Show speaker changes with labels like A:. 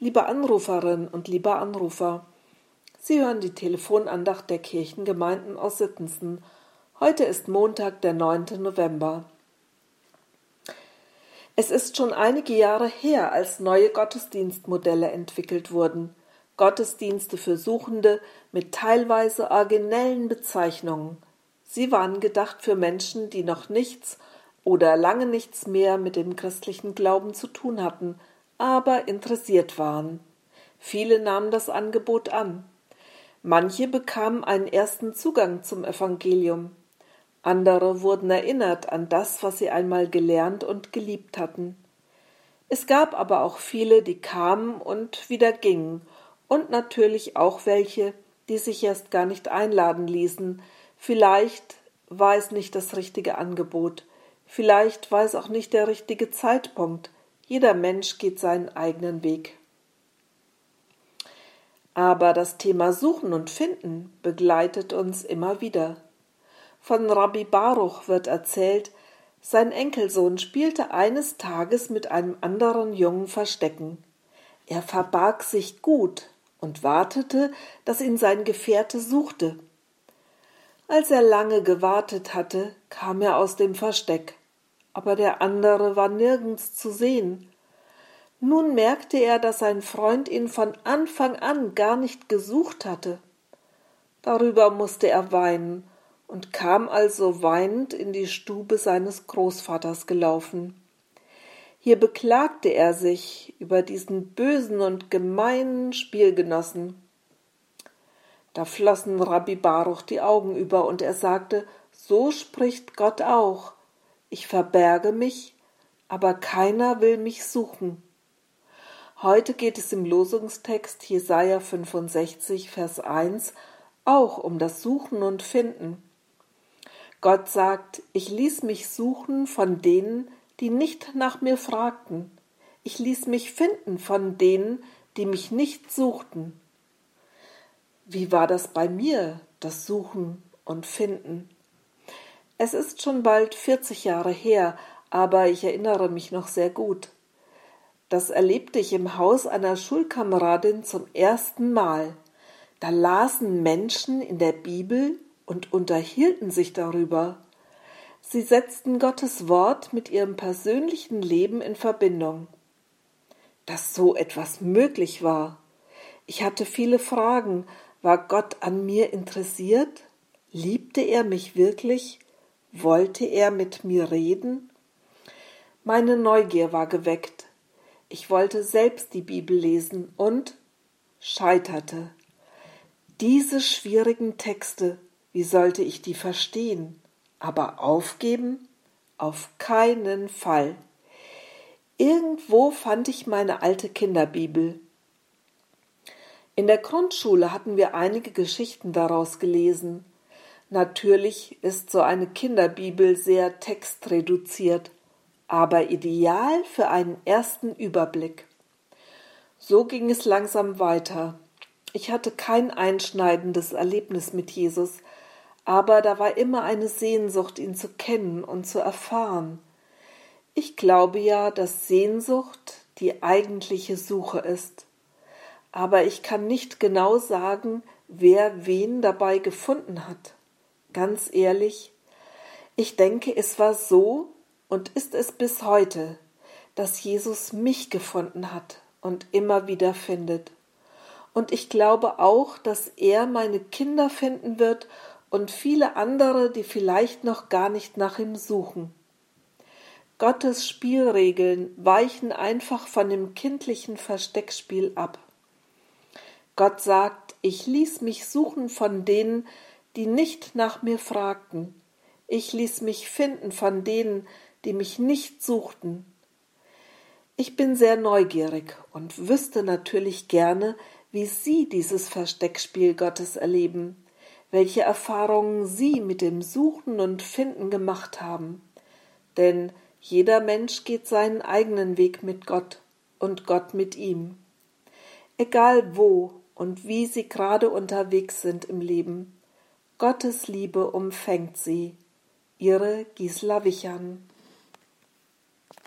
A: Liebe Anruferin und lieber Anrufer, Sie hören die Telefonandacht der Kirchengemeinden aus Sittensen. Heute ist Montag, der 9. November. Es ist schon einige Jahre her, als neue Gottesdienstmodelle entwickelt wurden. Gottesdienste für Suchende mit teilweise originellen Bezeichnungen. Sie waren gedacht für Menschen, die noch nichts oder lange nichts mehr mit dem christlichen Glauben zu tun hatten, aber interessiert waren. Viele nahmen das Angebot an. Manche bekamen einen ersten Zugang zum Evangelium. Andere wurden erinnert an das, was sie einmal gelernt und geliebt hatten. Es gab aber auch viele, die kamen und wieder gingen, und natürlich auch welche, die sich erst gar nicht einladen ließen. Vielleicht war es nicht das richtige Angebot, vielleicht war es auch nicht der richtige Zeitpunkt. Jeder Mensch geht seinen eigenen Weg. Aber das Thema Suchen und Finden begleitet uns immer wieder. Von Rabbi Baruch wird erzählt, sein Enkelsohn spielte eines Tages mit einem anderen Jungen Verstecken. Er verbarg sich gut und wartete, dass ihn sein Gefährte suchte. Als er lange gewartet hatte, kam er aus dem Versteck, aber der andere war nirgends zu sehen. Nun merkte er, dass sein Freund ihn von Anfang an gar nicht gesucht hatte. Darüber musste er weinen und kam also weinend in die Stube seines Großvaters gelaufen. Hier beklagte er sich über diesen bösen und gemeinen Spielgenossen. Da flossen Rabbi Baruch die Augen über und er sagte, so spricht Gott auch. Ich verberge mich, aber keiner will mich suchen. Heute geht es im Losungstext Jesaja 65, Vers 1 auch um das Suchen und Finden. Gott sagt, ich ließ mich suchen von denen, die nicht nach mir fragten. Ich ließ mich finden von denen, die mich nicht suchten. Wie war das bei mir, das Suchen und Finden? Es ist schon bald 40 Jahre her, aber ich erinnere mich noch sehr gut. Das erlebte ich im Haus einer Schulkameradin zum ersten Mal. Da lasen Menschen in der Bibel und unterhielten sich darüber. Sie setzten Gottes Wort mit ihrem persönlichen Leben in Verbindung. Dass so etwas möglich war. Ich hatte viele Fragen. War Gott an mir interessiert? Liebte er mich wirklich? Wollte er mit mir reden? Meine Neugier war geweckt. Ich wollte selbst die Bibel lesen und scheiterte. Diese schwierigen Texte, wie sollte ich die verstehen? Aber aufgeben? Auf keinen Fall. Irgendwo fand ich meine alte Kinderbibel. In der Grundschule hatten wir einige Geschichten daraus gelesen. Natürlich ist so eine Kinderbibel sehr textreduziert aber ideal für einen ersten Überblick. So ging es langsam weiter. Ich hatte kein einschneidendes Erlebnis mit Jesus, aber da war immer eine Sehnsucht, ihn zu kennen und zu erfahren. Ich glaube ja, dass Sehnsucht die eigentliche Suche ist. Aber ich kann nicht genau sagen, wer wen dabei gefunden hat. Ganz ehrlich, ich denke, es war so, und ist es bis heute, dass Jesus mich gefunden hat und immer wieder findet. Und ich glaube auch, dass er meine Kinder finden wird und viele andere, die vielleicht noch gar nicht nach ihm suchen. Gottes Spielregeln weichen einfach von dem kindlichen Versteckspiel ab. Gott sagt, ich ließ mich suchen von denen, die nicht nach mir fragten. Ich ließ mich finden von denen, die mich nicht suchten. Ich bin sehr neugierig und wüsste natürlich gerne, wie Sie dieses Versteckspiel Gottes erleben, welche Erfahrungen Sie mit dem Suchen und Finden gemacht haben. Denn jeder Mensch geht seinen eigenen Weg mit Gott und Gott mit ihm. Egal wo und wie Sie gerade unterwegs sind im Leben, Gottes Liebe umfängt Sie. Ihre Gisela Wichern